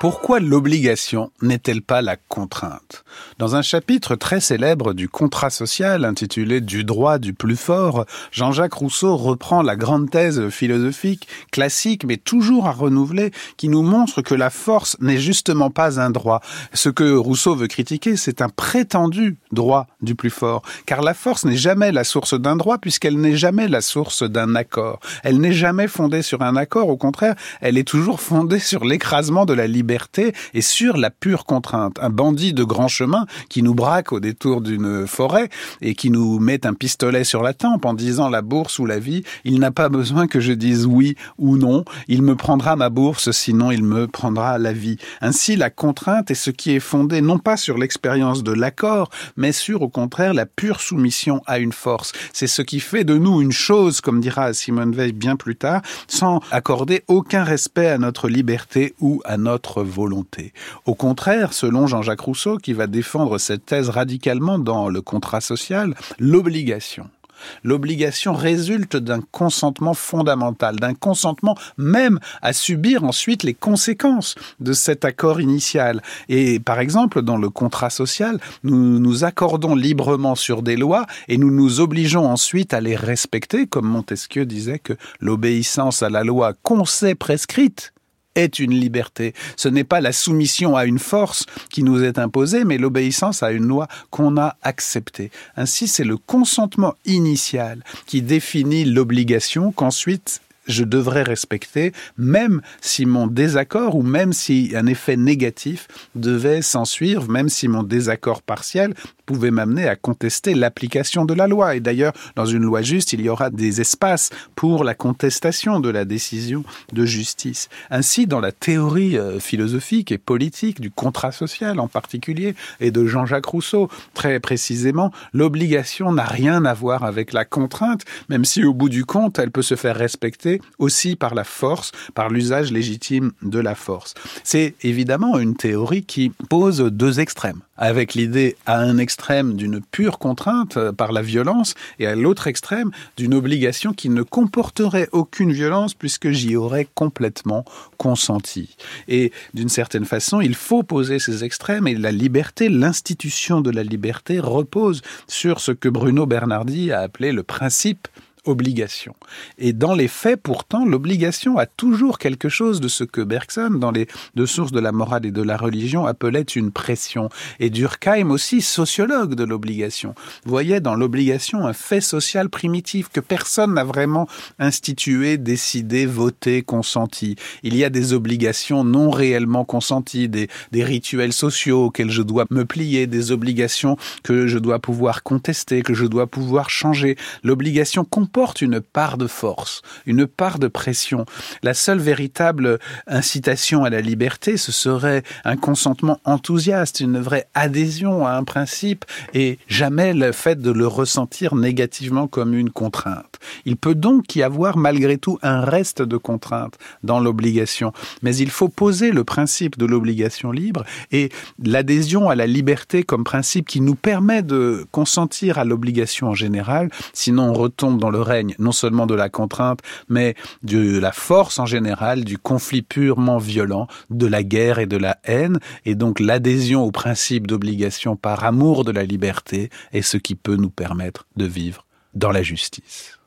Pourquoi l'obligation n'est-elle pas la contrainte? Dans un chapitre très célèbre du contrat social intitulé Du droit du plus fort, Jean-Jacques Rousseau reprend la grande thèse philosophique, classique mais toujours à renouveler, qui nous montre que la force n'est justement pas un droit. Ce que Rousseau veut critiquer, c'est un prétendu droit du plus fort, car la force n'est jamais la source d'un droit puisqu'elle n'est jamais la source d'un accord. Elle n'est jamais fondée sur un accord, au contraire, elle est toujours fondée sur l'écrasement de la liberté liberté et sur la pure contrainte. Un bandit de grand chemin qui nous braque au détour d'une forêt et qui nous met un pistolet sur la tempe en disant la bourse ou la vie, il n'a pas besoin que je dise oui ou non, il me prendra ma bourse, sinon il me prendra la vie. Ainsi, la contrainte est ce qui est fondé non pas sur l'expérience de l'accord, mais sur au contraire la pure soumission à une force. C'est ce qui fait de nous une chose, comme dira Simone Veil bien plus tard, sans accorder aucun respect à notre liberté ou à notre volonté. Au contraire, selon Jean-Jacques Rousseau, qui va défendre cette thèse radicalement dans le contrat social, l'obligation L'obligation résulte d'un consentement fondamental, d'un consentement même à subir ensuite les conséquences de cet accord initial. Et par exemple, dans le contrat social, nous nous accordons librement sur des lois et nous nous obligeons ensuite à les respecter, comme Montesquieu disait que l'obéissance à la loi qu'on sait prescrite est une liberté. Ce n'est pas la soumission à une force qui nous est imposée, mais l'obéissance à une loi qu'on a acceptée. Ainsi, c'est le consentement initial qui définit l'obligation qu'ensuite je devrais respecter, même si mon désaccord ou même si un effet négatif devait s'en suivre, même si mon désaccord partiel pouvait m'amener à contester l'application de la loi. Et d'ailleurs, dans une loi juste, il y aura des espaces pour la contestation de la décision de justice. Ainsi, dans la théorie euh, philosophique et politique du contrat social en particulier, et de Jean-Jacques Rousseau, très précisément, l'obligation n'a rien à voir avec la contrainte, même si au bout du compte, elle peut se faire respecter aussi par la force, par l'usage légitime de la force. C'est évidemment une théorie qui pose deux extrêmes, avec l'idée à un extrême d'une pure contrainte euh, par la violence et à l'autre extrême d'une obligation qui ne comporterait aucune violence puisque j'y aurais complètement consenti. Et d'une certaine façon, il faut poser ces extrêmes et la liberté, l'institution de la liberté repose sur ce que Bruno Bernardi a appelé le principe obligation. Et dans les faits, pourtant, l'obligation a toujours quelque chose de ce que Bergson, dans les deux sources de la morale et de la religion, appelait une pression. Et Durkheim aussi, sociologue de l'obligation, voyait dans l'obligation un fait social primitif que personne n'a vraiment institué, décidé, voté, consenti. Il y a des obligations non réellement consenties, des, des rituels sociaux auxquels je dois me plier, des obligations que je dois pouvoir contester, que je dois pouvoir changer. L'obligation comporte comporte une part de force, une part de pression. La seule véritable incitation à la liberté, ce serait un consentement enthousiaste, une vraie adhésion à un principe et jamais le fait de le ressentir négativement comme une contrainte. Il peut donc y avoir malgré tout un reste de contrainte dans l'obligation, mais il faut poser le principe de l'obligation libre et l'adhésion à la liberté comme principe qui nous permet de consentir à l'obligation en général, sinon on retombe dans le règne non seulement de la contrainte, mais de la force en général, du conflit purement violent, de la guerre et de la haine, et donc l'adhésion au principe d'obligation par amour de la liberté est ce qui peut nous permettre de vivre dans la justice.